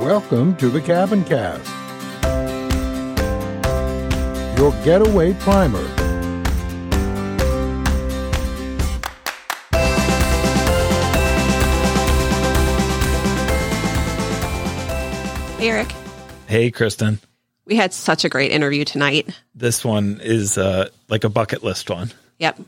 Welcome to the Cabin Cast, your getaway primer. Erik, Hey, Kristin. we had such a great interview tonight. This one is uh, like a bucket list one. Yep.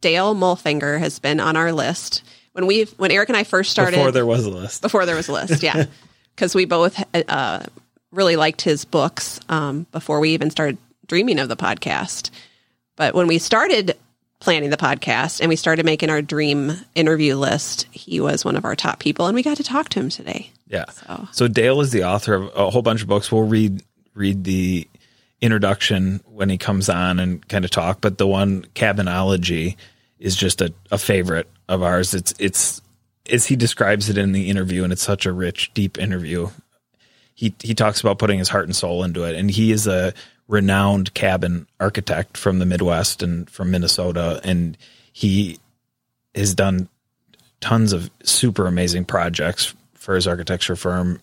Dale Mulfinger has been on our list. When we when Erik and I first started Before there was a list. before there was a list, yeah. Because we both uh, really liked his books um, before we even started dreaming of the podcast. But when we started planning the podcast and we started making our dream interview list, he was one of our top people, and we got to talk to him today. Yeah. So- So Dale is the author of a whole bunch of books. We'll read read the introduction when he comes on and kind of talk, but the one Cabinology is just a, a favorite of ours. It's it's as he describes it in the interview, and it's such a rich, deep interview. He he talks about putting his heart and soul into it, and he is a renowned cabin architect from the Midwest and from Minnesota, and he has done tons of super amazing projects for his architecture firm.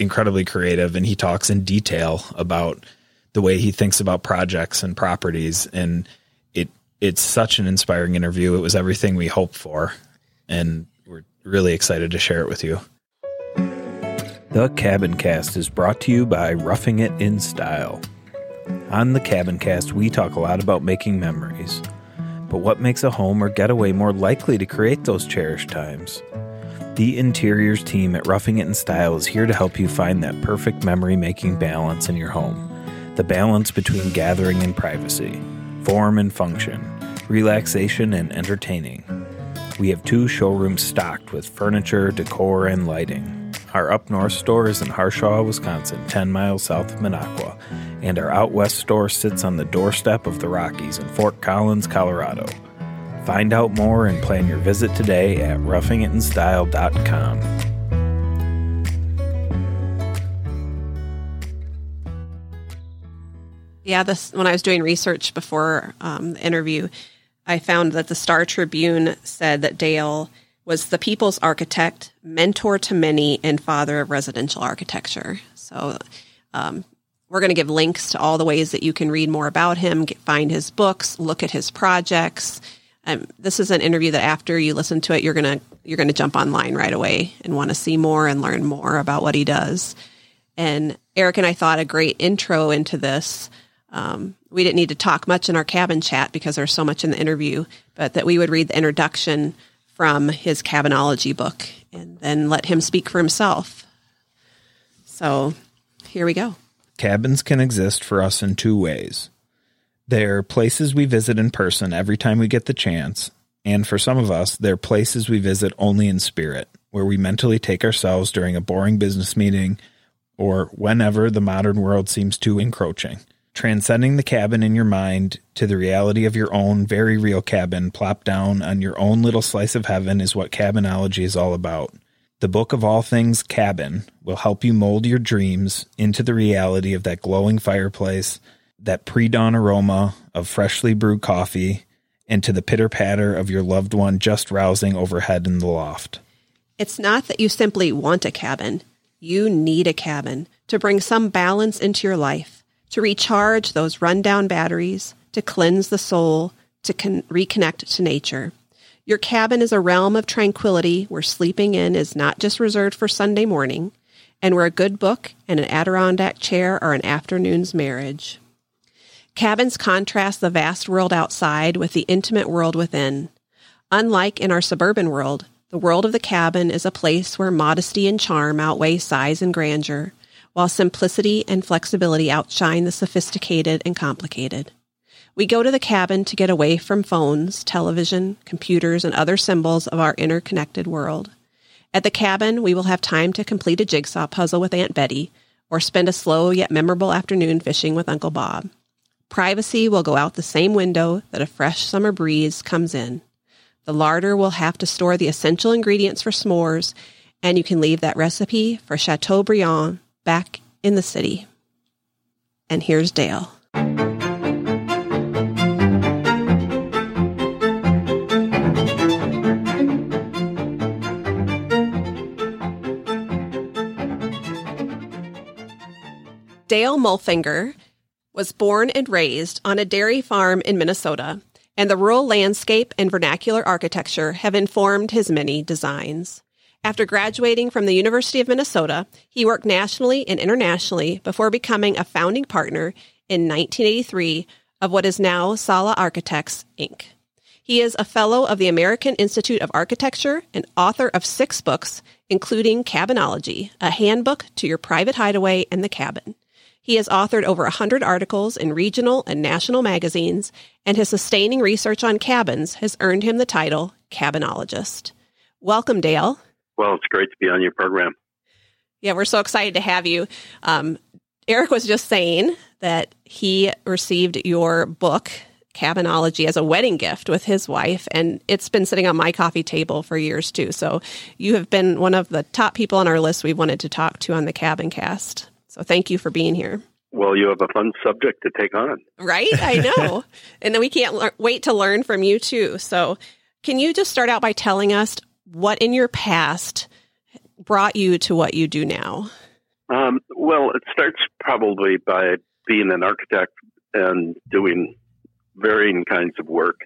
Incredibly creative, and he talks in detail about the way he thinks about projects and properties. And it it's such an inspiring interview. It was everything we hoped for, and really excited to share it with you. The Cabin Cast is brought to you by Roughing It in Style. On the Cabin Cast, we talk a lot about making memories. But what makes a home or getaway more likely to create those cherished times? The interiors team at Roughing It in Style is here to help you find that perfect memory making balance in your home. The balance between gathering and privacy, form and function, relaxation and entertaining. We have two showrooms stocked with furniture, decor, and lighting. Our up north store is in Harshaw, Wisconsin, 10 miles south of Minocqua, and our out west store sits on the doorstep of the Rockies in Fort Collins, Colorado. Find out more and plan your visit today at roughingitinstyle.com. Yeah, this when I was doing research before um, the interview, I found that the Star Tribune said that Dale was the people's architect, mentor to many, and father of residential architecture. So, um, we're going to give links to all the ways that you can read more about him, get, find his books, look at his projects. Um, this is an interview that after you listen to it, you're gonna you're gonna jump online right away and want to see more and learn more about what he does. And Erik and I thought a great intro into this. Um, we didn't need to talk much in our cabin chat because there's so much in the interview, but that we would read the introduction from his cabinology book and then let him speak for himself. So here we go. Cabins can exist for us in two ways. They're places we visit in person every time we get the chance, and for some of us, they're places we visit only in spirit, where we mentally take ourselves during a boring business meeting or whenever the modern world seems too encroaching. Transcending the cabin in your mind to the reality of your own very real cabin plopped down on your own little slice of heaven is what cabinology is all about. The book of all things cabin will help you mold your dreams into the reality of that glowing fireplace, that pre dawn aroma of freshly brewed coffee, and to the pitter patter of your loved one just rousing overhead in the loft. It's not that you simply want a cabin. You need a cabin to bring some balance into your life, to recharge those rundown batteries, to cleanse the soul, to con- reconnect to nature. Your cabin is a realm of tranquility where sleeping in is not just reserved for Sunday morning, and where a good book and an Adirondack chair are an afternoon's marriage. Cabins contrast the vast world outside with the intimate world within. Unlike in our suburban world, the world of the cabin is a place where modesty and charm outweigh size and grandeur, while simplicity and flexibility outshine the sophisticated and complicated. We go to the cabin to get away from phones, television, computers, and other symbols of our interconnected world. At the cabin, we will have time to complete a jigsaw puzzle with Aunt Betty or spend a slow yet memorable afternoon fishing with Uncle Bob. Privacy will go out the same window that a fresh summer breeze comes in. The larder will have to store the essential ingredients for s'mores, and you can leave that recipe for Chateaubriand back in the city. And here's Dale. Dale Mulfinger was born and raised on a dairy farm in Minnesota, and the rural landscape and vernacular architecture have informed his many designs. After graduating from the University of Minnesota, he worked nationally and internationally before becoming a founding partner in 1983 of what is now Sala Architects, Inc. He is a fellow of the American Institute of Architecture and author of six books, including Cabinology, a handbook to your private hideaway and the cabin. He has authored over 100 articles in regional and national magazines, and his sustaining research on cabins has earned him the title Cabinologist. Welcome, Dale. Well, it's great to be on your program. Yeah, we're so excited to have you. Um, Erik was just saying that he received your book, Cabinology, as a wedding gift with his wife, and it's been sitting on my coffee table for years too. So you have been one of the top people on our list we wanted to talk to on the Cabin Cast. So thank you for being here. Well, you have a fun subject to take on. Right? I know. and then we can't le- wait to learn from you too. So, can you just start out by telling us what in your past brought you to what you do now? Um, well, it starts probably by being an architect and doing varying kinds of work,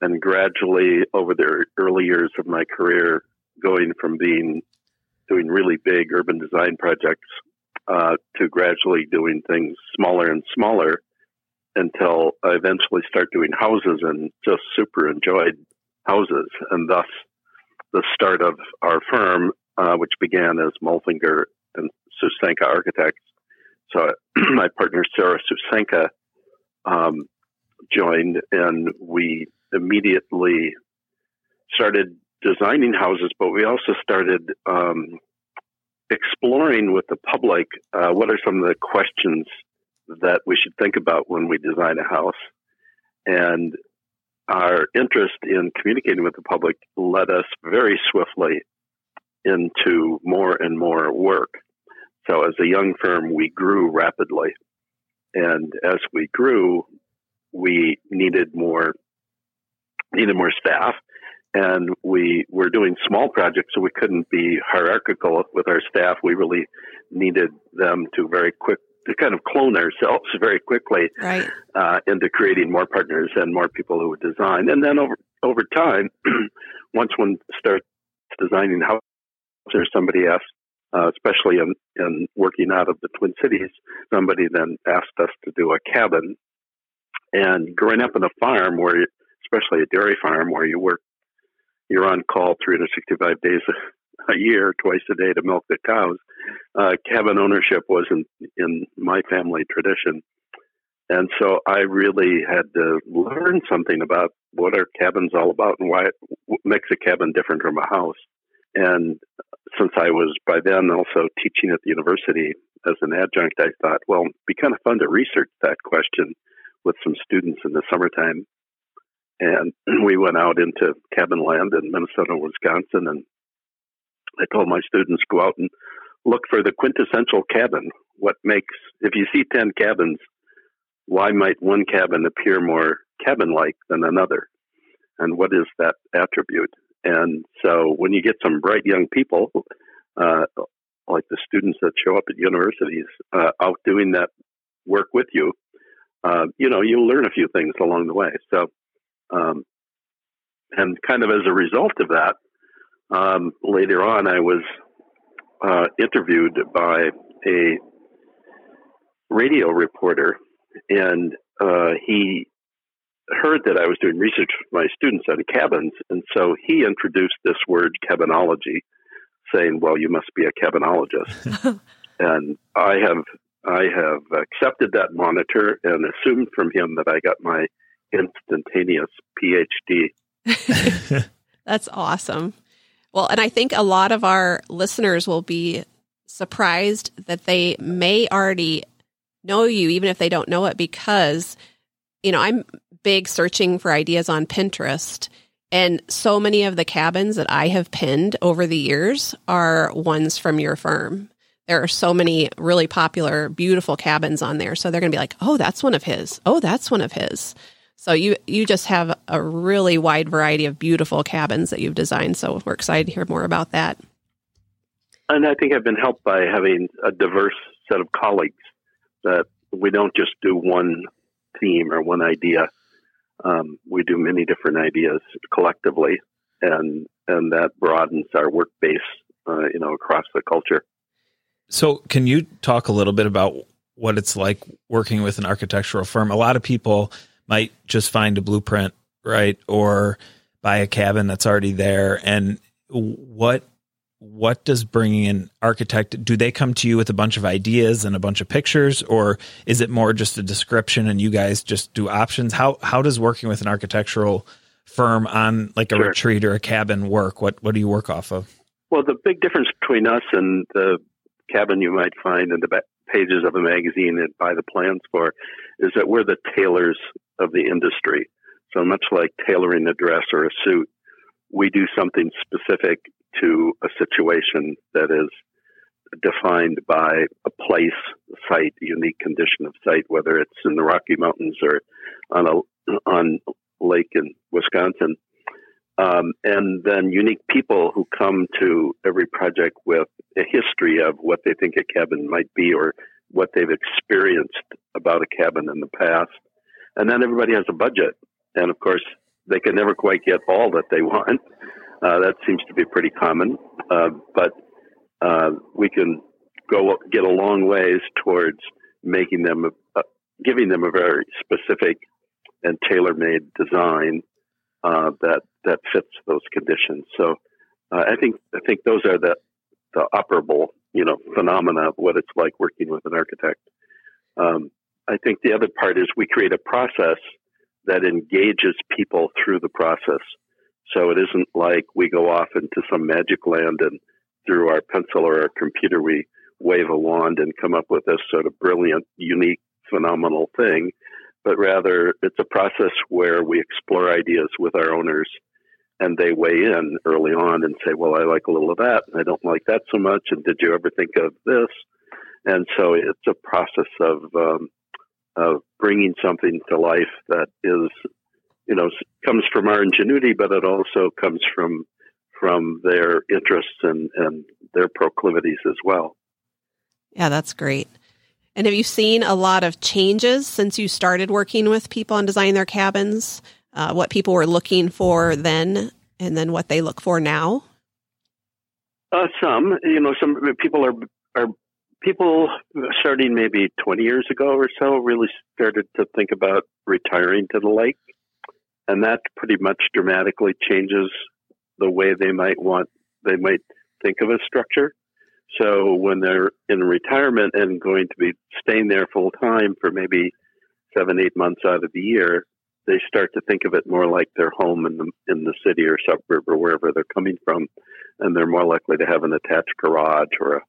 and gradually over the early years of my career, going from being doing really big urban design projects uh, to gradually doing things smaller and smaller until I eventually start doing houses and just super enjoyed houses, and thus the start of our firm, uh, which began as Mulfinger and Susanka Architects. So my partner Sarah Susanka um, joined, and we immediately started designing houses, but we also started um, exploring with the public uh, what are some of the questions that we should think about when we design a house. And our interest in communicating with the public led us very swiftly into more and more work. So, as a young firm, we grew rapidly. And as we grew, we needed more needed more staff and we were doing small projects, so we couldn't be hierarchical with our staff. We really needed them to very quick to kind of clone ourselves very quickly right. uh, into creating more partners and more people who would design. And then over over time, once one starts designing houses, or somebody asks, uh, especially in, in working out of the Twin Cities, somebody then asked us to do a cabin. And growing up in a farm where, especially a dairy farm, where you work you're on call 365 days a, year, twice a day to milk the cows. Uh, cabin ownership wasn't in my family tradition. And so I really had to learn something about what are cabins all about and why it makes a cabin different from a house. And since I was by then also teaching at the university as an adjunct, I thought, well, it'd be kind of fun to research that question with some students in the summertime and we went out into cabin land in Minnesota Wisconsin. And I told my students, go out and look for the quintessential cabin. What makes, if you see 10 cabins, why might one cabin appear more cabin like than another? And what is that attribute? And so when you get some bright young people, uh, like the students that show up at universities, uh, out doing that work with you, uh, you know, you'll learn a few things along the way. So um, and kind of as a result of that, um, later on, I was uh, interviewed by a radio reporter, and uh, he heard that I was doing research with my students on cabins, and so he introduced this word cabinology, saying, "Well, you must be a cabinologist." and I have I have accepted that monitor and assumed from him that I got my instantaneous PhD. That's awesome. Well, and I think a lot of our listeners will be surprised that they may already know you, even if they don't know it, because, you know, I'm big searching for ideas on Pinterest. And so many of the cabins that I have pinned over the years are ones from your firm. There are so many really popular, beautiful cabins on there. So they're going to be like, oh, that's one of his. Oh, that's one of his. So you you just have a really wide variety of beautiful cabins that you've designed. So we're excited to hear more about that. And I think I've been helped by having a diverse set of colleagues that we don't just do one theme or one idea. Um, we do many different ideas collectively, and and that broadens our work base, uh, you know, across the culture. So, can you talk a little bit about what it's like working with an architectural firm? A lot of people might just find a blueprint, right, or buy a cabin that's already there. And what what does bringing an architect do they come to you with a bunch of ideas and a bunch of pictures? Or is it more just a description and you guys just do options? How how does working with an architectural firm on like a sure. retreat or a cabin work? What what do you work off of? Well the big difference between us and the cabin you might find in the pages of a magazine and buy the plans for is that we're the tailors of the industry so much like tailoring a dress or a suit we do something specific to a situation that is defined by a place, site, unique condition of site, whether it's in the Rocky Mountains or on a on lake in Wisconsin. Um, and then unique people who come to every project with a history of what they think a cabin might be or what they've experienced about a cabin in the past. And then everybody has a budget. And of course, they can never quite get all that they want. Uh, that seems to be pretty common, uh, but uh, we can go get a long ways towards making them, a, giving them a very specific and tailor-made design uh, that that fits those conditions. So uh, I think I think those are the the operable you know phenomena of what it's like working with an architect. Um, I think the other part is we create a process that engages people through the process. So it isn't like we go off into some magic land and through our pencil or our computer we wave a wand and come up with this sort of brilliant, unique, phenomenal thing, but rather it's a process where we explore ideas with our owners and they weigh in early on and say, well, I like a little of that and I don't like that so much. And did you ever think of this? And so it's a process of, um, of bringing something to life that is you know comes from our ingenuity, but it also comes from from their interests and, and their proclivities as well. Yeah, that's great. And have you seen a lot of changes since you started working with people on designing their cabins? Uh, what people were looking for then, and then what they look for now? Uh, some, you know, some people are are people starting maybe 20 years ago or so really started to think about retiring to the lake and that pretty much dramatically changes the way they might want they might think of a structure. So when they're in retirement and going to be staying there full time for maybe seven, eight months out of the year, they start to think of it more like their home in the in the city or suburb or wherever they're coming from, and they're more likely to have an attached garage or a,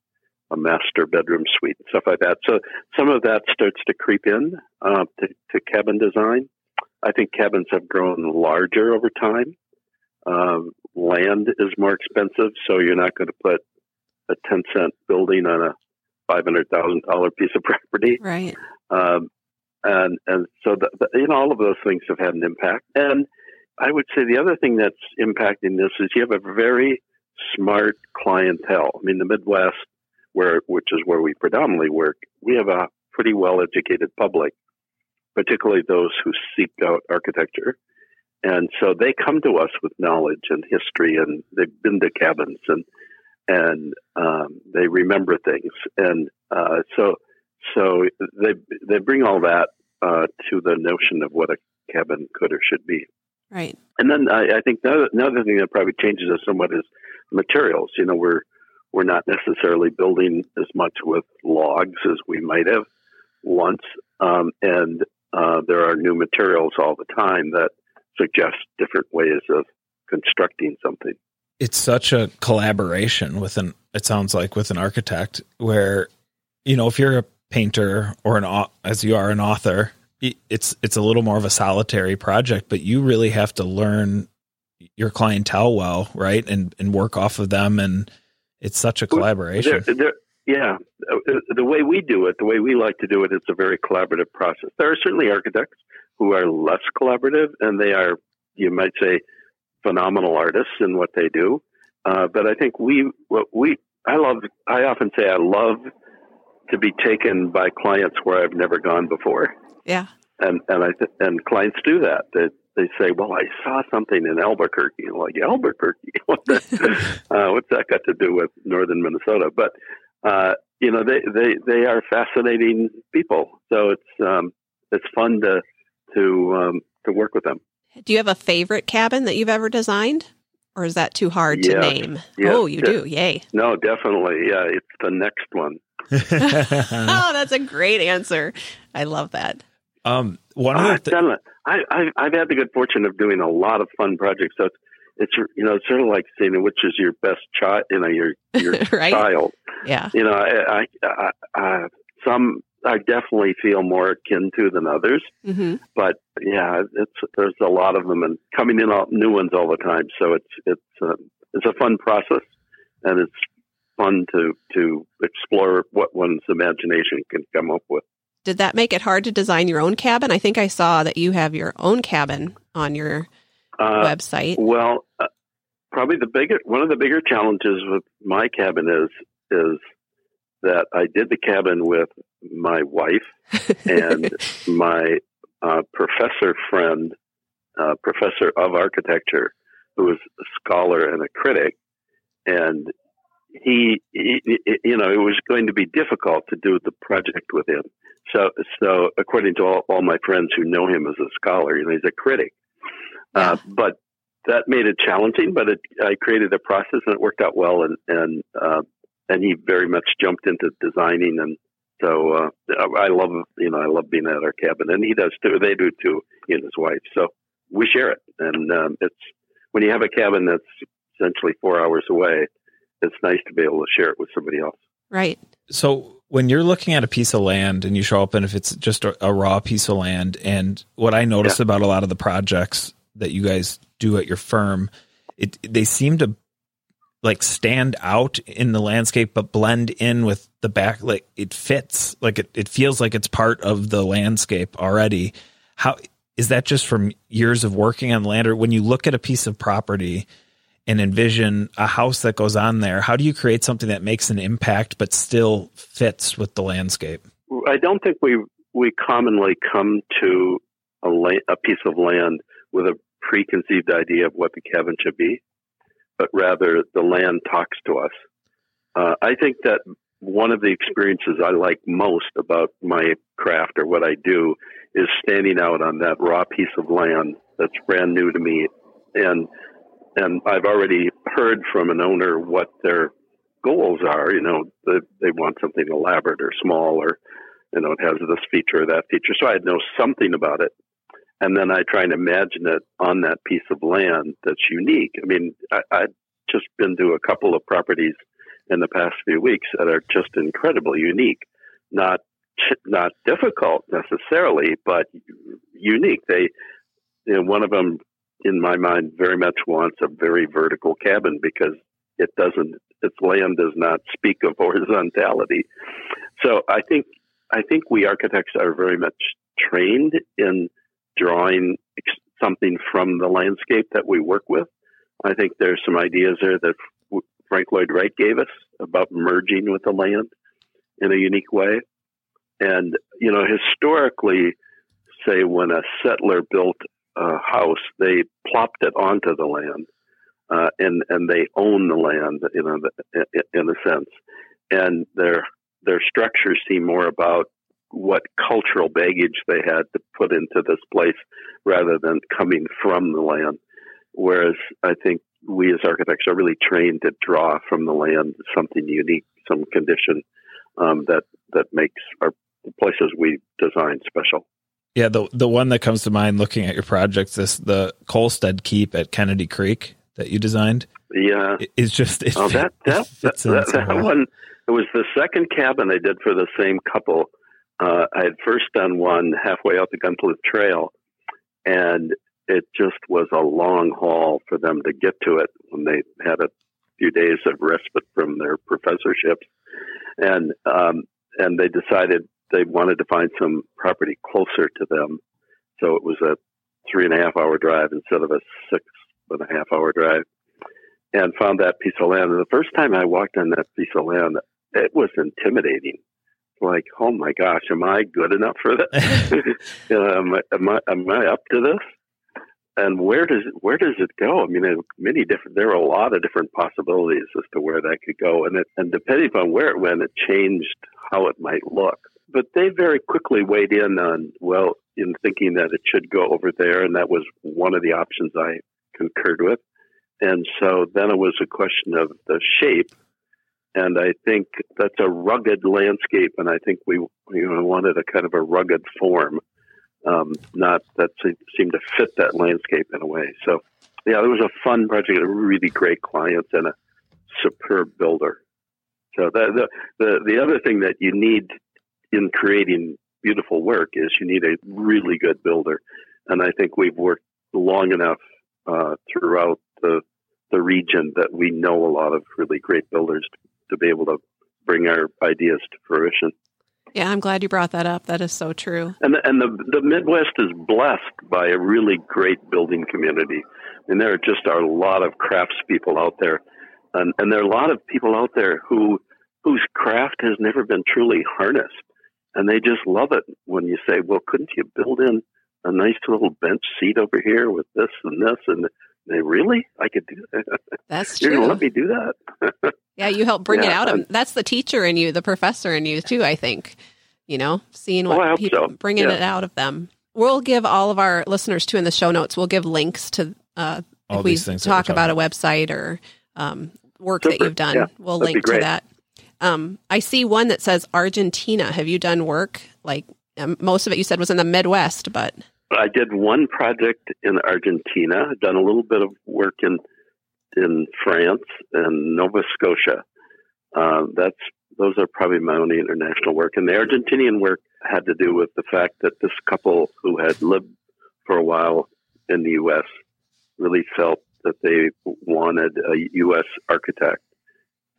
a master bedroom suite and stuff like that. So some of that starts to creep in uh, to, to cabin design. I think cabins have grown larger over time. Um, land is more expensive, so you're not going to put a 10 cent building on a $500,000 piece of property. Right. Um, and, and so, the, the, you know, all of those things have had an impact. And I would say the other thing that's impacting this is you have a very smart clientele. I mean, the Midwest, where, which is where we predominantly work, we have a pretty well educated public particularly those who seek out architecture. And so they come to us with knowledge and history, and they've been to cabins and and um, they remember things, and uh, so so they they bring all that uh, to the notion of what a cabin could or should be. Right. And then I, I think another, another thing that probably changes us somewhat is materials. You know, we're we're not necessarily building as much with logs as we might have once, um, and uh, there are new materials all the time that suggest different ways of constructing something. It's such a collaboration with an, it sounds like, with an architect where, you know, if you're a painter or an, as you are an author, it's, it's a little more of a solitary project, but you really have to learn your clientele well, right? And, and work off of them. And it's such a collaboration. Yeah, uh, the way we do it, the way we like to do it, it's a very collaborative process. There are certainly architects who are less collaborative, and they are, you might say, phenomenal artists in what they do. Uh, but I think we, what we, I love, I often say, I love to be taken by clients where I've never gone before. Yeah. And and I th- and clients do that. They they say, "Well, I saw something in Albuquerque." I'm like Albuquerque, what the, uh, what's that got to do with northern Minnesota? But uh, you know, they they they are fascinating people. So it's um, it's fun to to um, to work with them. Do you have a favorite cabin that you've ever designed? Or is that too hard to name? Yes. Oh, you do. Yay. No, definitely, yeah, it's the next one. oh, that's a great answer. I love that. um, one of I've the done. I, I I've had the good fortune of doing a lot of fun projects. So it's it's you know it's sort of like saying which is your best child, you know your your right? child. Yeah. You know, I, I, I, I some I definitely feel more akin to than others. hmm but yeah, it's there's a lot of them and coming in all, new ones all the time. So it's it's uh, it's a fun process, and it's fun to to explore what one's imagination can come up with. Did that make it hard to design your own cabin? I think I saw that you have your own cabin on your Uh, website. well, uh, probably the bigger one of the bigger challenges with my cabin is is that I did the cabin with my wife and my uh, professor friend, uh, professor of architecture, who is a scholar and a critic, and he, he, you know, it was going to be difficult to do the project with him. So, so according to all, all my friends who know him as a scholar, you know, he's a critic. Uh, but that made it challenging, but it, I created a process and it worked out well. And, and, uh, and he very much jumped into designing. And so, uh, I love, you know, I love being at our cabin and he does too. They do too, he and his wife. So we share it. And, um, it's when you have a cabin that's essentially four hours away, it's nice to be able to share it with somebody else. right. So when you're looking at a piece of land and you show up and if it's just a, a raw piece of land and what I notice about a lot of the projects that you guys do at your firm, it they seem to like stand out in the landscape but blend in with the back like it fits like it, it feels like it's part of the landscape already how is that just from years of working on land or when you look at a piece of property and envision a house that goes on there how do you create something that makes an impact but still fits with the landscape I don't think we we commonly come to a, la- a piece of land with a preconceived idea of what the cabin should be, but rather the land talks to us. Uh, I think that one of the experiences I like most about my craft or what I do is standing out on that raw piece of land that's brand new to me, and and I've already heard from an owner what their goals are. You know, they, they want something elaborate or small or you know, it has this feature or that feature. So I know something about it. And then I try and imagine it on that piece of land that's unique. I mean, I, I've just been to a couple of properties in the past few weeks that are just incredibly unique. Not not difficult necessarily, but unique. They, you know, one of them, in my mind, very much wants a very vertical cabin because it doesn't. Its land does not speak of horizontality. So I think I think we architects are very much trained in drawing something from the landscape that we work with. I think there's some ideas there that Frank Lloyd Wright gave us about merging with the land in a unique way. And, you know, historically, say when a settler built a house, they plopped it onto the land. Uh, and and they own the land, know, the- in a sense, and their their structures seem more about what cultural baggage they had to put into this place rather than coming from the land. Whereas I think we as architects are really trained to draw from the land something unique, some condition um, that that makes our the places we design special. Yeah the the one that comes to mind looking at your projects is the Kohlstedt Keep at Kennedy Creek that you designed Yeah. it's just it, Oh, that that that, that, that one. It was the second cabin I did for the same couple. Uh, I had first done one halfway out the Gunflint Trail, and it just was a long haul for them to get to it when they had a few days of respite from their professorships, and um, and they decided they wanted to find some property closer to them, so it was a three and a half hour drive instead of a six and a half hour drive and found that piece of land. And the first time I walked on that piece of land, it was intimidating. like, oh my gosh, am I good enough for this? you know, am, I, am I am I up to this? And where does where does it go? I mean, many different. There are a lot of different possibilities as to where that could go, and it, and depending upon where it went, it changed how it might look. But they very quickly weighed in on well, in thinking that it should go over there, and that was one of the options I concurred with. And so then it was a question of the shape and I think that's a rugged landscape, and I think we you know wanted a kind of a rugged form, um, not that seemed to fit that landscape in a way. So, yeah, it was a fun project, a really great client, and a superb builder. So the the the, the other thing that you need in creating beautiful work is you need a really good builder, and I think we've worked long enough uh, throughout the the region that we know a lot of really great builders to be able to bring our ideas to fruition. Yeah, I'm glad you brought that up. That is so true. And the, and the the Midwest is blessed by a really great building community. I mean, there are just are a lot of craftspeople out there, and and there are a lot of people out there who whose craft has never been truly harnessed, and they just love it when you say, "Well, couldn't you build in a nice little bench seat over here with this and this and they really? I could do that. That's true. You're going to let me do that? yeah, you help bring yeah, it out of. That's the teacher in you, the professor in you too. I think. You know, seeing what oh, people so. bringing yeah. it out of them. We'll give all of our listeners too in the show notes. We'll give links to uh, all if we talk about a website or um, work Super. that you've done. Yeah, we'll link to that. Um, I see one that says Argentina. Have you done work like um, most of it? You said was in the Midwest, but I did one project in Argentina. I've done a little bit of work in in France and Nova Scotia. Uh, that's those are probably my only international work. And the Argentinian work had to do with the fact that this couple who had lived for a while in the U.S. really felt that they wanted a U.S. architect,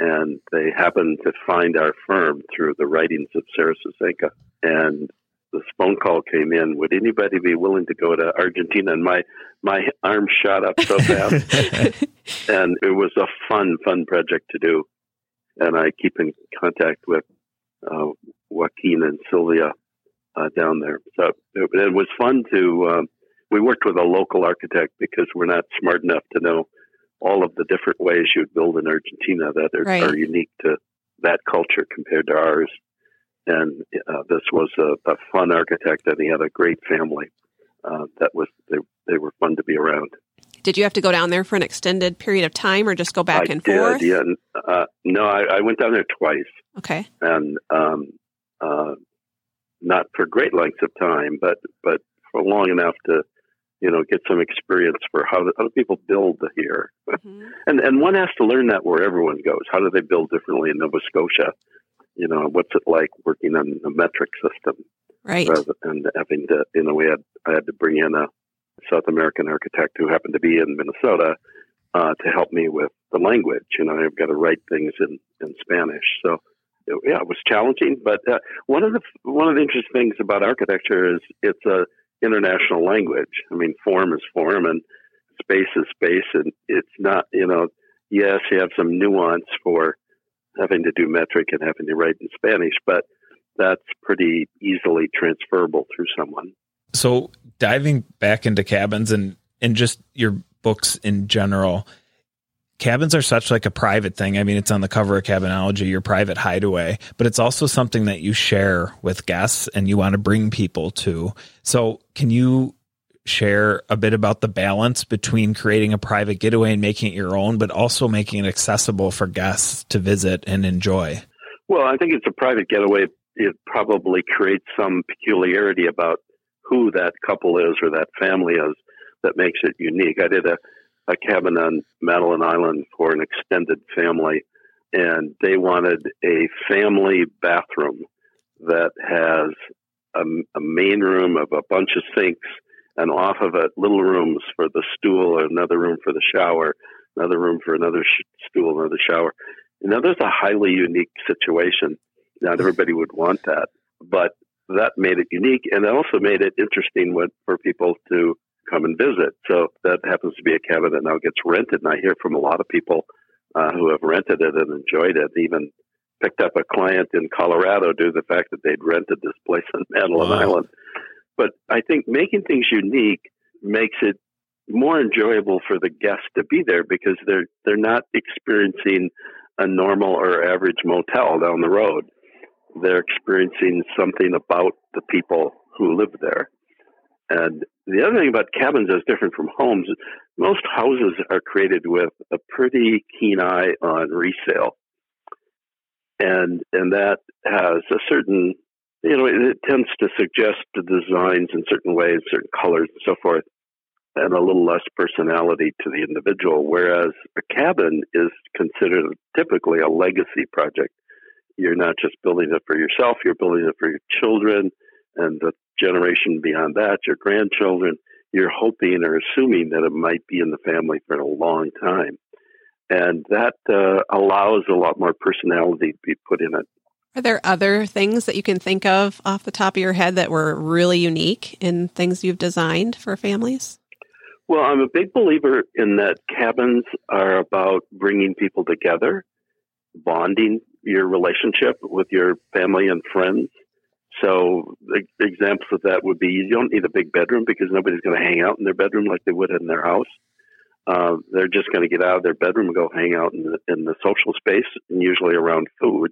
and they happened to find our firm through the writings of Sarah Susanka. And this phone call came in. Would anybody be willing to go to Argentina? And my my arm shot up so fast, and it was a fun fun project to do. And I keep in contact with uh, Joaquin and Sylvia uh, down there. So it, it was fun to. Um, we worked with a local architect because we're not smart enough to know all of the different ways you'd build in Argentina that are, right. are unique to that culture compared to ours and uh, this was a, a, fun architect, and he had a great family. Uh, that was they they were fun to be around. Did you have to go down there for an extended period of time, or just go back I and did, forth? Yeah, uh, no, I, I, went down there twice. Okay, and um, uh, not for great lengths of time, but but for long enough to you know get some experience for how, how do people build here, mm-hmm. and and one has to learn that where everyone goes. How do they build differently in Nova Scotia? you know, what's it like working on a metric system? Right. Rather, and having to, you know, we had, I had to bring in a South American architect who happened to be in Minnesota uh, to help me with the language. You know, I've got to write things in, in Spanish. So, yeah, it was challenging. But uh, one of the one of the interesting things about architecture is it's a international language. I mean, form is form, and space is space, and it's not. You know, yes, you have some nuance for having to do metric and having to write in Spanish, but that's pretty easily transferable through someone. So diving back into cabins and and just your books in general, cabins are such like a private thing. I mean, it's on the cover of Cabinology, your private hideaway, but it's also something that you share with guests and you want to bring people to. So can you share a bit about the balance between creating a private getaway and making it your own, but also making it accessible for guests to visit and enjoy? Well, I think it's a private getaway. It probably creates some peculiarity about who that couple is or that family is that makes it unique. I did a, a cabin on Madeline Island for an extended family, and they wanted a family bathroom that has a, a main room of a bunch of sinks and off of it little rooms for the stool, or another room for the shower, another room for another sh- stool, another shower. Know, there's a highly unique situation. Not everybody would want that, but that made it unique, and it also made it interesting for people to come and visit. So that happens to be a cabin that now gets rented, and I hear from a lot of people uh, who have rented it and enjoyed it, even picked up a client in Colorado due to the fact that they'd rented this place on Madeline wow. Island. But I think making things unique makes it more enjoyable for the guests to be there because they're they're not experiencing a normal or average motel down the road. They're experiencing something about the people who live there. And the other thing about cabins that's different from homes, most houses are created with a pretty keen eye on resale. And and that has a certain you know, it, tends to suggest the designs in certain ways, certain colors and so forth, and a little less personality to the individual. Whereas a cabin is considered typically a legacy project. You're not just building it for yourself, you're building it for your children and the generation beyond that, your grandchildren. You're hoping or assuming that it might be in the family for a long time. And that uh, allows a lot more personality to be put in it. Are there other things that you can think of off the top of your head that were really unique in things you've designed for families? Well, I'm a big believer in that cabins are about bringing people together, bonding your relationship with your family and friends. So, the examples of that would be you don't need a big bedroom because nobody's going to hang out in their bedroom like they would in their house. Uh, they're just going to get out of their bedroom and go hang out in the, in the social space, and usually around food.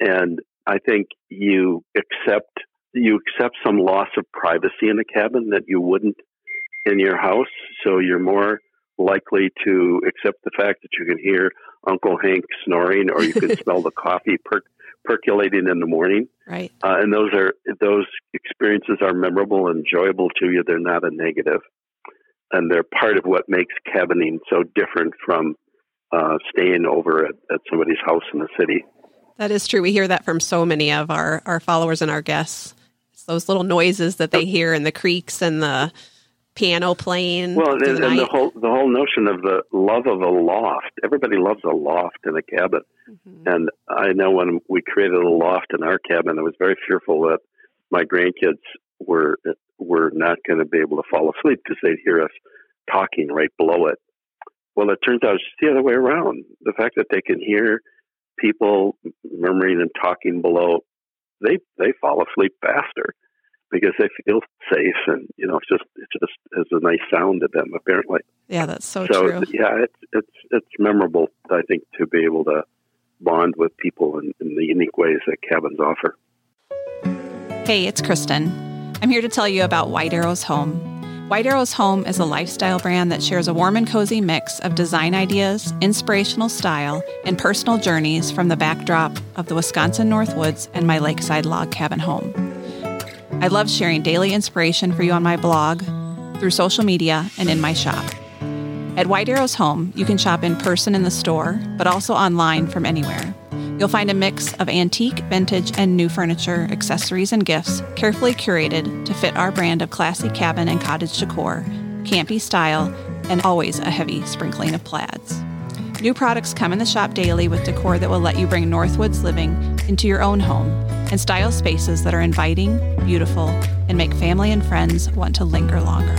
And I think you accept you accept some loss of privacy in a cabin that you wouldn't in your house. So you're more likely to accept the fact that you can hear Uncle Hank snoring, or you can smell the coffee per- percolating in the morning. Right. Uh, and those are those experiences are memorable and enjoyable to you. They're not a negative, and they're part of what makes cabining so different from uh, staying over at, at somebody's house in the city. That is true. We hear that from so many of our, our followers and our guests. It's those little noises that they hear in the creaks and the piano playing. Well, and, the, and the, whole the whole notion of the love of a loft. Everybody loves a loft in a cabin, mm-hmm. and I know when we created a loft in our cabin, I was very fearful that my grandkids were were not going to be able to fall asleep because they'd hear us talking right below it. Well, it turns out it's the other way around. The fact that they can hear people murmuring and talking below, they they fall asleep faster because they feel safe and you know it's just it just has a nice sound to them apparently. Yeah, that's so, true. so true. Yeah, it's it's it's memorable I think to be able to bond with people in, in the unique ways that cabins offer. Hey, it's Kristin. I'm here to tell you about White Arrows Home. White Arrows Home is a lifestyle brand that shares a warm and cozy mix of design ideas, inspirational style, and personal journeys from the backdrop of the Wisconsin Northwoods and my lakeside log cabin home. I love sharing daily inspiration for you on my blog, through social media, and in my shop. At White Arrows Home, you can shop in person in the store, but also online from anywhere. You'll find a mix of antique, vintage, and new furniture, accessories, and gifts carefully curated to fit our brand of classy cabin and cottage decor, campy style, and always a heavy sprinkling of plaids. New products come in the shop daily with decor that will let you bring Northwoods living into your own home and style spaces that are inviting, beautiful, and make family and friends want to linger longer.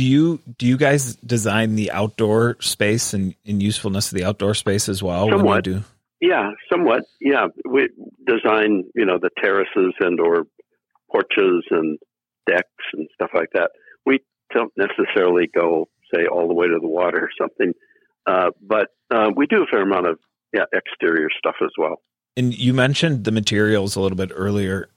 do you do you guys design the outdoor space and, and usefulness of the outdoor space as well? Somewhat. do? Yeah, somewhat. Yeah, we design you know the terraces and or porches and decks and stuff like that. We don't necessarily go say all the way to the water or something, uh, but uh, we do a fair amount of yeah exterior stuff as well. And you mentioned the materials a little bit earlier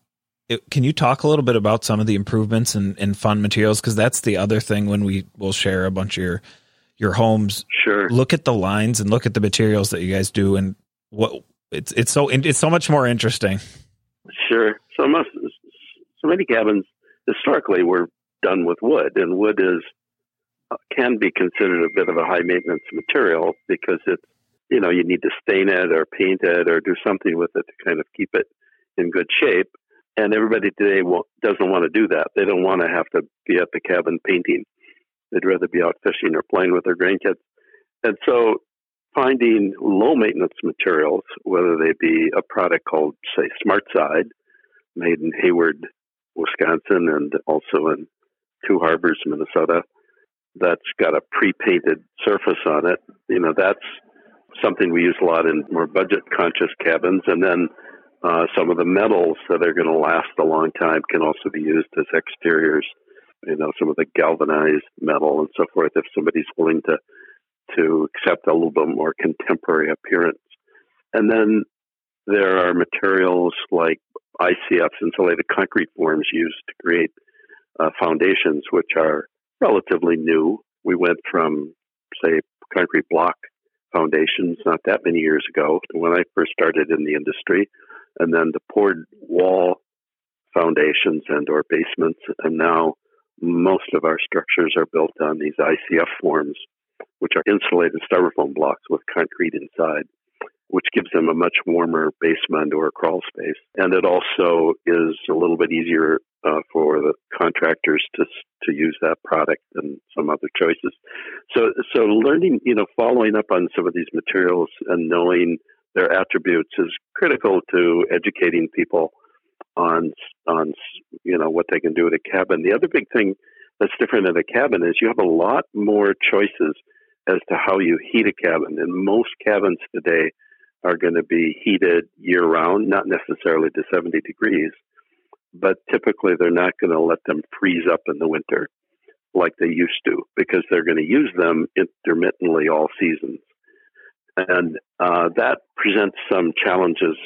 it, can you talk a little bit about some of the improvements and, and fun materials? Because that's the other thing when we will share a bunch of your your homes. Sure. Look at the lines and look at the materials that you guys do, and what it's it's so it's so much more interesting. Sure. So most so many cabins historically were done with wood, and wood is can be considered a bit of a high maintenance material because it's you know you need to stain it or paint it or do something with it to kind of keep it in good shape. And everybody today doesn't want to do that. They don't want to have to be at the cabin painting. They'd rather be out fishing or playing with their grandkids. And so finding low maintenance materials, whether they be a product called, say, SmartSide, made in Hayward, Wisconsin, and also in Two Harbors, Minnesota, that's got a pre-painted surface on it. You know, that's something we use a lot in more budget-conscious cabins, and then uh, some of the metals that are going to last a long time can also be used as exteriors. You know, some of the galvanized metal and so forth. If somebody's willing to to accept a little bit more contemporary appearance, and then there are materials like ICFs, insulated concrete forms, used to create uh, foundations, which are relatively new. We went from, say, concrete block foundations not that many years ago when I first started in the industry, and then the poured wall foundations and or basements, and now most of our structures are built on these ICF forms, which are insulated styrofoam blocks with concrete inside which gives them a much warmer basement or crawl space. And it also is a little bit easier uh, for the contractors to to use that product than some other choices. So so learning, you know, following up on some of these materials and knowing their attributes is critical to educating people on on you know what they can do at a cabin. The other big thing that's different at a cabin is you have a lot more choices as to how you heat a cabin. And most cabins today are going to be heated year round, not necessarily to 70 degrees, but typically they're not going to let them freeze up in the winter like they used to because they're going to use them intermittently all seasons. And uh, that presents some challenges.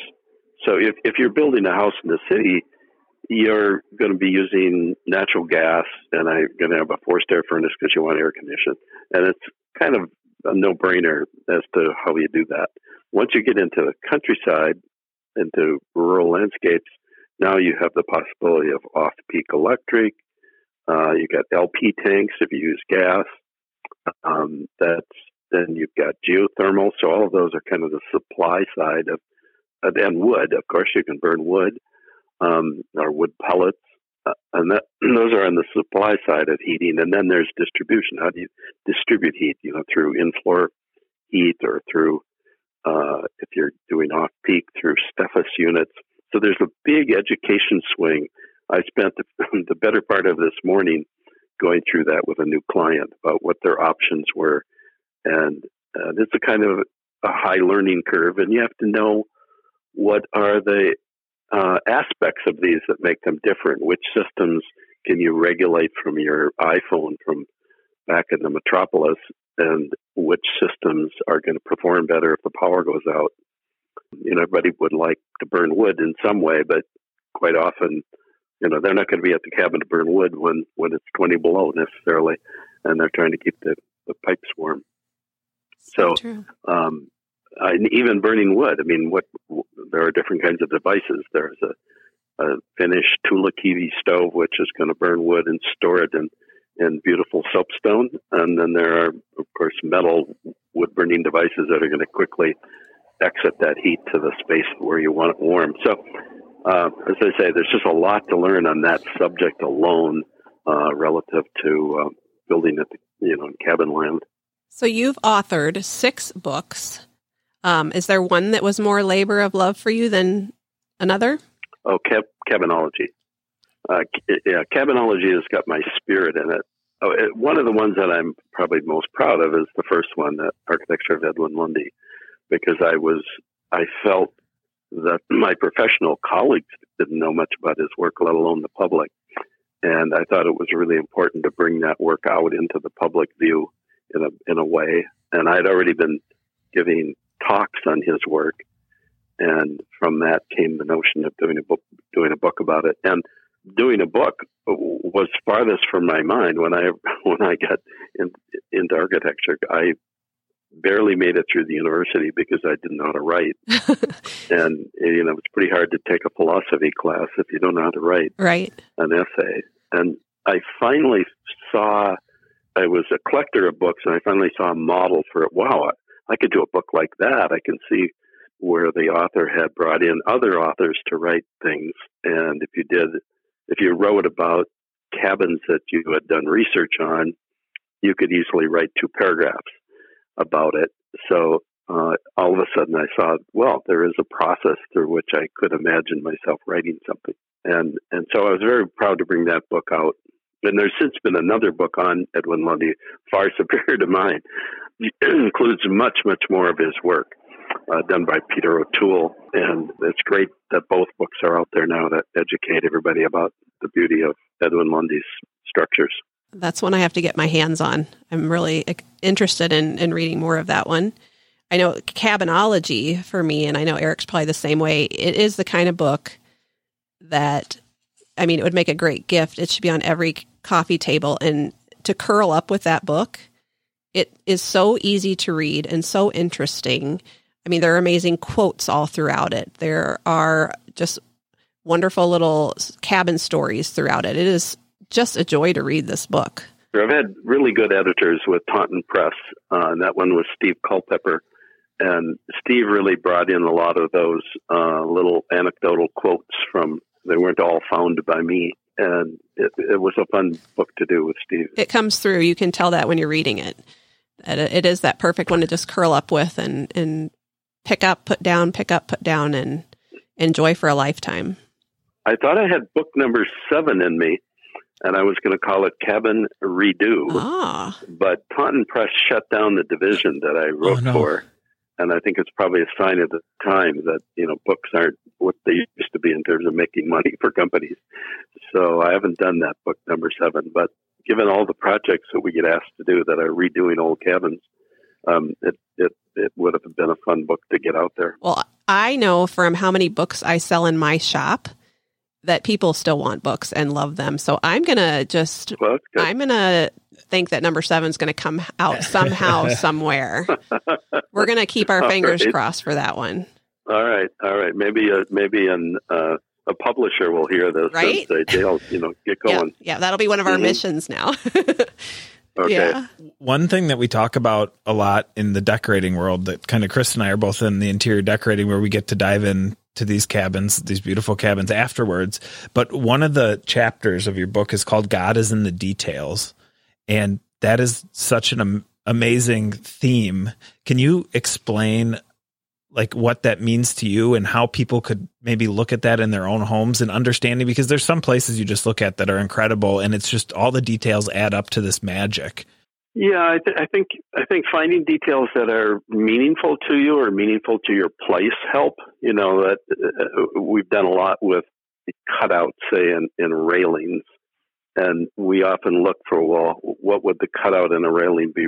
So if, if you're building a house in the city, you're going to be using natural gas and I'm going to have a forced air furnace because you want air conditioning. And it's kind of a no brainer as to how you do that. Once you get into the countryside, into rural landscapes, now you have the possibility of off peak electric. Uh, you got LP tanks if you use gas. Um, that's then you've got geothermal. So all of those are kind of the supply side of, and wood. Of course, you can burn wood um, or wood pellets, and that those are on the supply side of heating. And then there's distribution. How do you distribute heat? You know, through in-floor heat or through uh, if you're doing off peak through Steffes units. So there's a big education swing. I spent the, the better part of this morning going through that with a new client about what their options were. And uh, it's a kind of a high learning curve, and you have to know what are the uh, aspects of these that make them different. Which systems can you regulate from your iPhone from back in the metropolis and which systems are going to perform better if the power goes out. You know, everybody would like to burn wood in some way, but quite often, you know, they're not going to be at the cabin to burn wood when, when it's 20 below necessarily, and they're trying to keep the, the pipes warm. So, so um, even burning wood, I mean, what there are different kinds of devices. There's a, a Finnish Tulikivi stove, which is going to burn wood and store it in and beautiful soapstone. And then there are, of course, metal wood burning devices that are going to quickly exit that heat to the space where you want it warm. So, uh, as I say, there's just a lot to learn on that subject alone uh, relative to uh, building at the, you know in cabin land. So you've authored six books. Um, is there one that was more labor of love for you than another? Oh, cab- cabinology uh, yeah, cabinology has got my spirit in it. Oh, it. One of the ones that I'm probably most proud of is the first one, the architecture of Edwin Lundie, because I was I felt that my professional colleagues didn't know much about his work, let alone the public. And I thought it was really important to bring that work out into the public view in a in a way. And I'd already been giving talks on his work, and from that came the notion of doing a book doing a book about it. And doing a book was farthest from my mind when I when I got in, into architecture. I barely made it through the university because I didn't know how to write, and you know it's pretty hard to take a philosophy class if you don't know how to write right an essay. And I finally saw I was a collector of books, and I finally saw a model for it. Wow, I could do a book like that. I can see where the author had brought in other authors to write things, and if you did if you wrote about cabins that you had done research on, you could easily write two paragraphs about it. So uh, all of a sudden I saw, well, there is a process through which I could imagine myself writing something. And, and so I was very proud to bring that book out. And there's since been another book on Edwin Lundie, far superior to mine. Includes much, much more of his work uh, done by Peter O'Toole. And it's great that both books are out there now that educate everybody about the beauty of Edwin Lundie's structures. That's one I have to get my hands on. I'm really interested in, in reading more of that one. I know Cabinology for me, and I know Erik's probably the same way. It is the kind of book that, I mean, it would make a great gift. It should be on every coffee table. And to curl up with that book, it is so easy to read and so interesting. I mean, there are amazing quotes all throughout it. There are just wonderful little cabin stories throughout it. It is just a joy to read this book. I've had really good editors with Taunton Press, uh, and that one was Steve Culpepper. And Steve really brought in a lot of those uh, little anecdotal quotes from, they weren't all found by me. And it, it was a fun book to do with Steve. It comes through. You can tell that when you're reading it. It is that perfect one to just curl up with and, and pick up, put down, pick up, put down, and enjoy for a lifetime. I thought I had book number seven in me, and I was going to call it Cabin Redo. Ah. But Taunton Press shut down the division that I wrote oh, no. for. And I think it's probably a sign of the time that, you know, books aren't what they used to be in terms of making money for companies. So I haven't done that book number seven. But given all the projects that we get asked to do that are redoing old cabins, um, it, it, it would have been a fun book to get out there. Well, I know from how many books I sell in my shop that people still want books and love them. So I'm going to just, well, I'm going to think that number seven is going to come out somehow, somewhere. We're going to keep our fingers right. crossed for that one. All right. All right. Maybe, a, maybe in, uh, a publisher will hear this right? and say, Dale, you know, get going. Yeah, yeah that'll be one of our mm-hmm. missions now. Okay. Yeah. One thing that we talk about a lot in the decorating world that kind of Chris and I are both in the interior decorating where we get to dive in to these cabins, these beautiful cabins afterwards. But one of the chapters of your book is called God is in the details. And that is such an am- amazing theme. Can you explain like what that means to you and how people could maybe look at that in their own homes and understanding because there's some places you just look at that are incredible and it's just all the details add up to this magic. Yeah, I, th- I think I think finding details that are meaningful to you or meaningful to your place help. You know that uh, we've done a lot with cutouts, say in, in railings, and we often look for well, what would the cutout in a railing be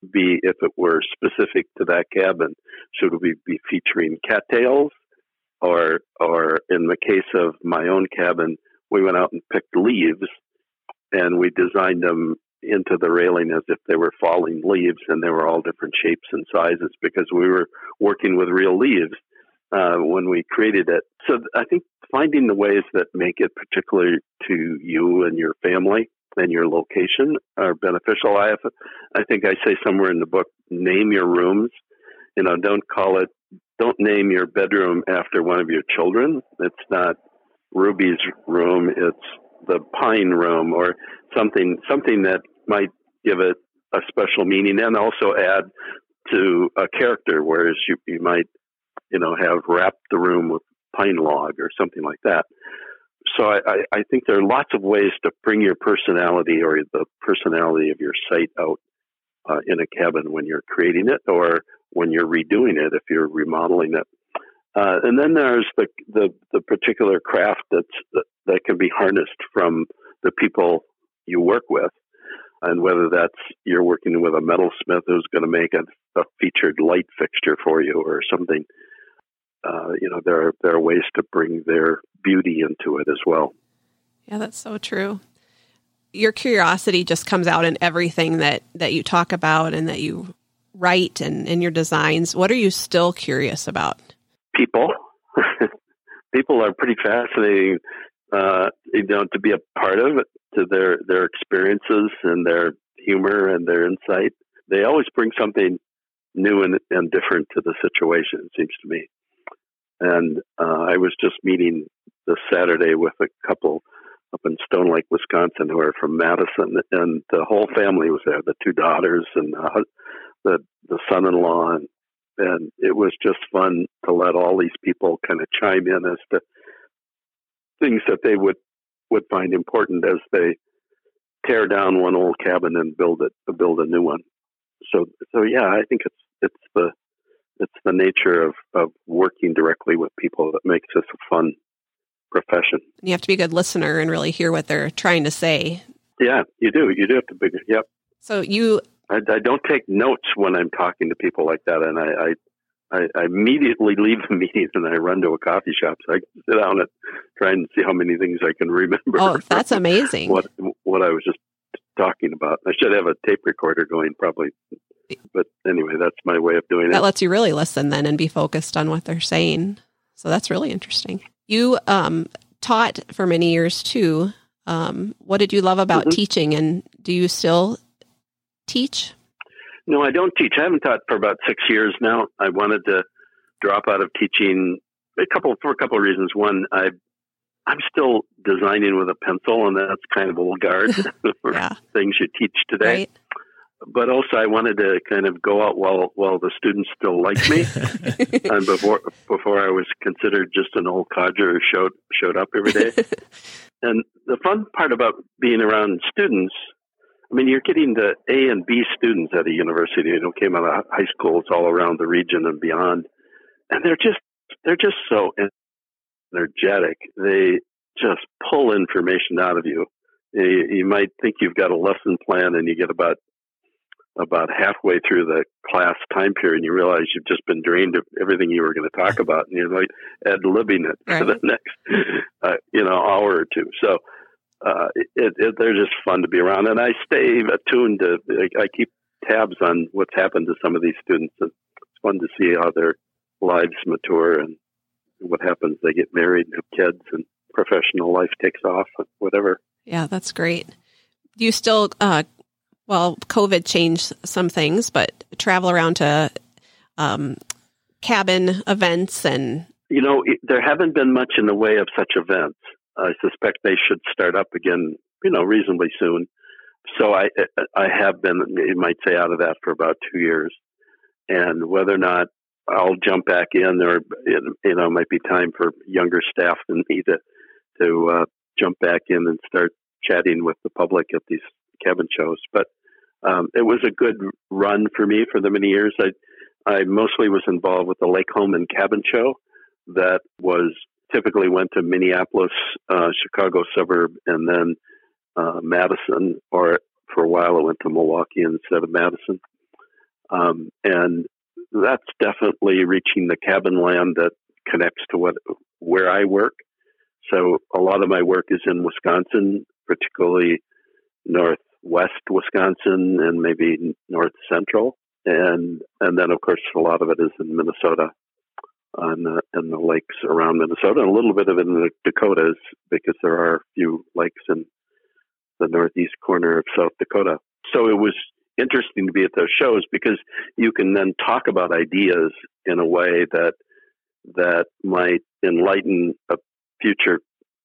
be if it were specific to that cabin? Should we be featuring cattails, or or in the case of my own cabin, we went out and picked leaves, and we designed them into the railing as if they were falling leaves, and they were all different shapes and sizes because we were working with real leaves uh, when we created it. So I think finding the ways that make it particular to you and your family and your location are beneficial. I have, I think I say somewhere in the book, name your rooms. You know, don't call it, don't name your bedroom after one of your children. It's not Ruby's room. It's the pine room or something, something that might give it a special meaning and also add to a character. Whereas you, you might, you know, have wrapped the room with pine log or something like that so I, I, think there are lots of ways to bring your personality or the personality of your site out uh, in a cabin when you're creating it or when you're redoing it if you're remodeling it. Uh, and then there's the, the, the particular craft that's that, that can be harnessed from the people you work with, and whether that's you're working with a metalsmith who's going to make a, a featured light fixture for you or something uh, you know, there are, there are ways to bring their beauty into it as well. Yeah, that's so true. Your curiosity just comes out in everything that, that you talk about and that you write and in your designs. What are you still curious about? People. People are pretty fascinating, uh, you know, to be a part of it, to their, their experiences and their humor and their insight. They always bring something new and, and different to the situation, it seems to me. And uh, I was just meeting this Saturday with a couple up in Stone Lake, Wisconsin, who are from Madison, and the whole family was there—the two daughters and uh, the the son-in-law, and, and it was just fun to let all these people kind of chime in as to things that they would would find important as they tear down one old cabin and build it, build a new one. So, so yeah, I think it's it's the it's the nature of of working directly with people that makes this a fun profession. You have to be a good listener and really hear what they're trying to say. Yeah, you do. You do have to be. Yep. So you. I, I don't take notes when I'm talking to people like that, and I, I I, I, immediately leave the meeting and I run to a coffee shop so I can sit down and try and see how many things I can remember. Oh, that's amazing. What what I was just talking about. I should have a tape recorder going probably. But anyway, that's my way of doing that it. That lets you really listen then and be focused on what they're saying. So that's really interesting. You um, taught for many years too. Um, what did you love about mm-hmm. teaching and do you still teach? No, I don't teach. I haven't taught for about six years now. I wanted to drop out of teaching a couple for a couple of reasons. One, I I'm still designing with a pencil, and that's kind of old guard for yeah. things you teach today. Right. But also, I wanted to kind of go out while while the students still liked me, and before before I was considered just an old codger who showed showed up every day. and the fun part about being around students I mean, you're getting the A and B students at a university who came out of high schools all around the region and beyond, and they're just they're just so energetic. They just pull information out of you. You, you might think you've got a lesson plan, and you get about about halfway through the class time period, and you realize you've just been drained of everything you were going to talk about, and you're like ad libbing it right. for the next, uh, you know, hour or two. So uh, it, it, they're just fun to be around. And I stay attuned to, I, I keep tabs on what's happened to some of these students. It's fun to see how their lives mature and what happens. They get married and have kids and professional life takes off, whatever. Yeah, that's great. Do you still, uh, well, COVID changed some things, but travel around to um, cabin events and. You know, there haven't been much in the way of such events. I suspect they should start up again, you know, reasonably soon. So I I have been, you might say, out of that for about two years, and whether or not I'll jump back in, or you know, it might be time for younger staff than me to to uh, jump back in and start chatting with the public at these cabin shows. But um, it was a good run for me for the many years. I I mostly was involved with the Lake Home and Cabin Show that was typically went to Minneapolis, uh, Chicago suburb, and then uh, Madison, or for a while I went to Milwaukee instead of Madison. Um, and that's definitely reaching the cabin land that connects to what where I work. So a lot of my work is in Wisconsin, particularly northwest Wisconsin and maybe north central, and and then of course a lot of it is in Minnesota on the, in the lakes around Minnesota, and a little bit of it in the Dakotas because there are a few lakes in the northeast corner of South Dakota. So it was interesting to be at those shows because you can then talk about ideas in a way that that might enlighten a future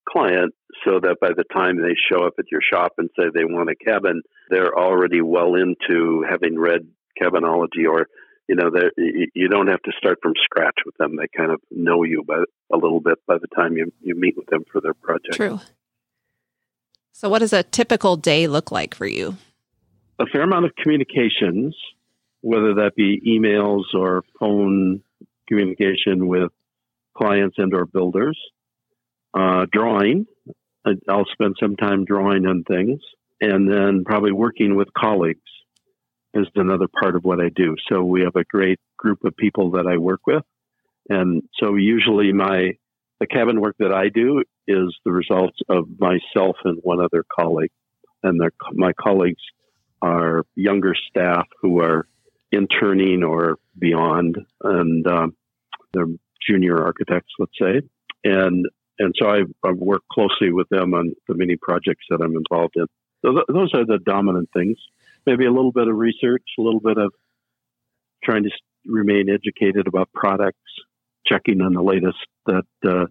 client so that by the time they show up at your shop and say they want a cabin, they're already well into having read cabinology or you know, you don't have to start from scratch with them. They kind of know you by, a little bit by the time you, you meet with them for their project. True. So, what does a typical day look like for you? A fair amount of communications, whether that be emails or phone communication with clients and or builders. Uh, drawing, I'll spend some time drawing on things, and then probably working with colleagues is another part of what I do. So we have a great group of people that I work with. And so usually my the cabin work that I do is the result of myself and one other colleague. And my colleagues are younger staff who are interning or beyond, and um, they're junior architects, let's say. And and so I, I work closely with them on the many projects that I'm involved in. So th- those are the dominant things maybe a little bit of research, a little bit of trying to remain educated about products, checking on the latest that uh,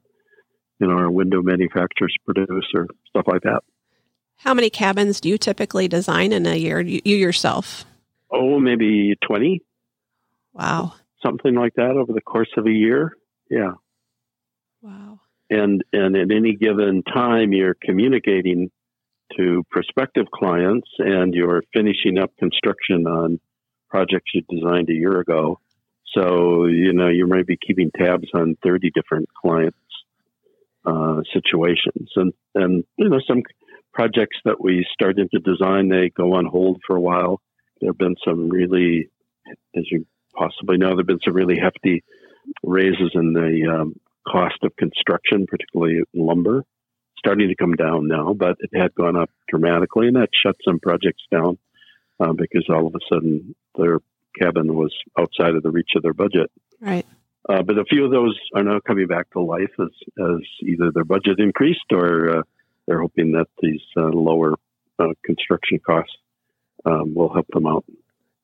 you know our window manufacturers produce or stuff like that. How many cabins do you typically design in a year? You, you yourself? Oh, maybe twenty. Wow. Something like that over the course of a year. Yeah. Wow. And and at any given time, you're communicating to prospective clients and you're finishing up construction on projects you designed a year ago. So, you know, you might be keeping tabs on 30 different clients uh, situations. And, and, you know, some projects that we started to design, they go on hold for a while. There have been some really, as you possibly know, there have been some really hefty raises in the um, cost of construction, particularly lumber, starting to come down now, but it had gone up dramatically, and that shut some projects down uh, because all of a sudden their cabin was outside of the reach of their budget. Right. Uh, but a few of those are now coming back to life as, as either their budget increased or uh, they're hoping that these uh, lower uh, construction costs um, will help them out.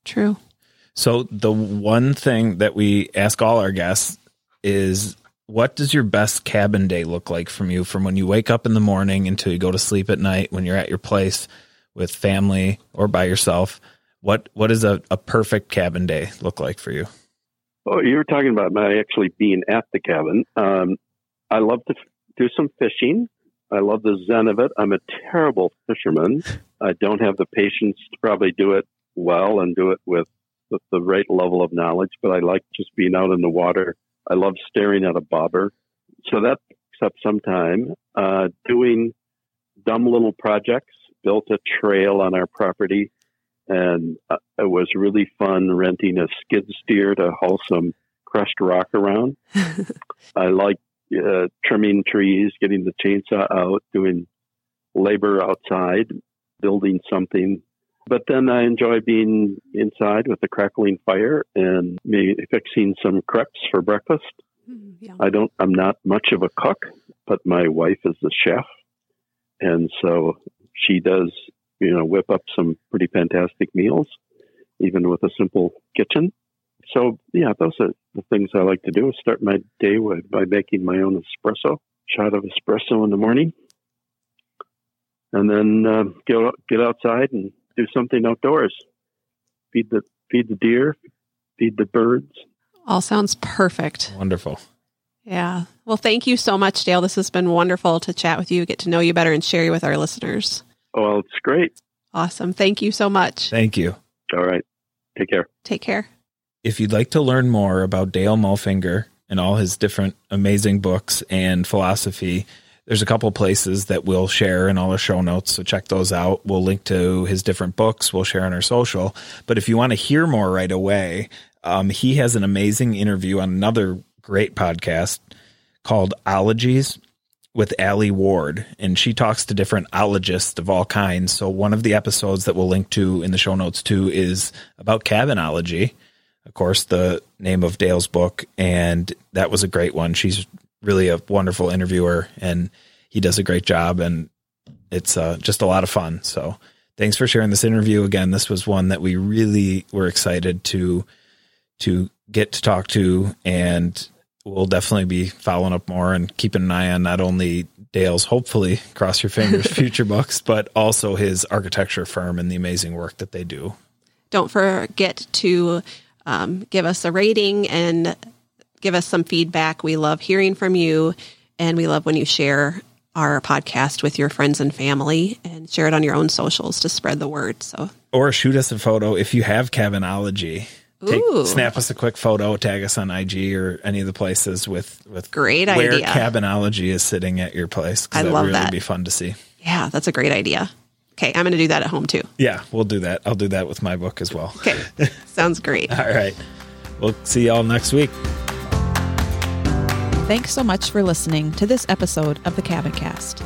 True. So the one thing that we ask all our guests is what does your best cabin day look like from you from when you wake up in the morning until you go to sleep at night when you're at your place with family or by yourself? What what does a, a perfect cabin day look like for you? Oh, you were talking about my actually being at the cabin. Um, I love to f- do some fishing. I love the zen of it. I'm a terrible fisherman. I don't have the patience to probably do it well and do it with, with the right level of knowledge, but I like just being out in the water. I love staring at a bobber. So that takes up some time. Uh, doing dumb little projects, built a trail on our property, and uh, it was really fun renting a skid steer to haul some crushed rock around. I like uh, trimming trees, getting the chainsaw out, doing labor outside, building something. But then I enjoy being inside with the crackling fire and maybe fixing some crepes for breakfast. Mm, yeah. I don't, I'm not much of a cook, but my wife is the chef. And so she does, you know, whip up some pretty fantastic meals, even with a simple kitchen. So yeah, those are the things I like to do. Start my day with, by making my own espresso, shot of espresso in the morning, and then uh, get get outside and do something outdoors. Feed the feed the deer, feed the birds. All sounds perfect. Wonderful. Yeah. Well, thank you so much, Dale. This has been wonderful to chat with you, get to know you better, and share you with our listeners. Oh, well, it's great. Awesome. Thank you so much. Thank you. All right, take care. Take care. If you'd like to learn more about Dale Mulfinger and all his different amazing books and philosophy, there's a couple places that we'll share in all our show notes. So check those out. We'll link to his different books. We'll share on our social. But if you want to hear more right away, um, he has an amazing interview on another great podcast called Ologies with Allie Ward, and she talks to different ologists of all kinds. So one of the episodes that we'll link to in the show notes too is about cabinology. Of course, the name of Dale's book, and that was a great one. She's really a wonderful interviewer, and he does a great job, and it's uh, just a lot of fun. So thanks for sharing this interview again. This was one that we really were excited to to get to talk to, and we'll definitely be following up more and keeping an eye on not only Dale's, hopefully, cross your fingers, future books, but also his architecture firm and the amazing work that they do. Don't forget to um, give us a rating and give us some feedback. We love hearing from you, and we love when you share our podcast with your friends and family and share it on your own socials to spread the word. So, Or shoot us a photo if you have cabinology. Take, Ooh. snap us a quick photo, tag us on IG or any of the places with with Great where idea. cabinology is sitting at your place. I love really that. Be fun to see. yeah, that's a great idea. Okay, I'm going to do that at home too. Yeah, we'll do that. I'll do that with my book as well. Okay, sounds great. All right. We'll see y'all next week. Thanks so much for listening to this episode of the Cabin Cast.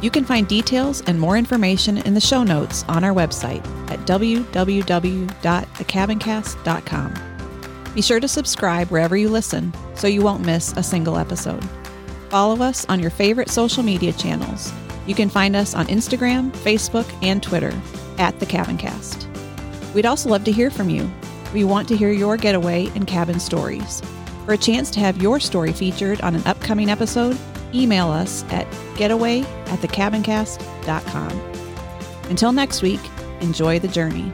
You can find details and more information in the show notes on our website at www.thecabincast.com. Be sure to subscribe wherever you listen so you won't miss a single episode. Follow us on your favorite social media channels. You can find us on Instagram, Facebook, and Twitter at The Cabin Cast. We'd also love to hear from you. We want to hear your getaway and cabin stories. For a chance to have your story featured on an upcoming episode, email us at getaway at thecabincast.com. Until next week, enjoy the journey.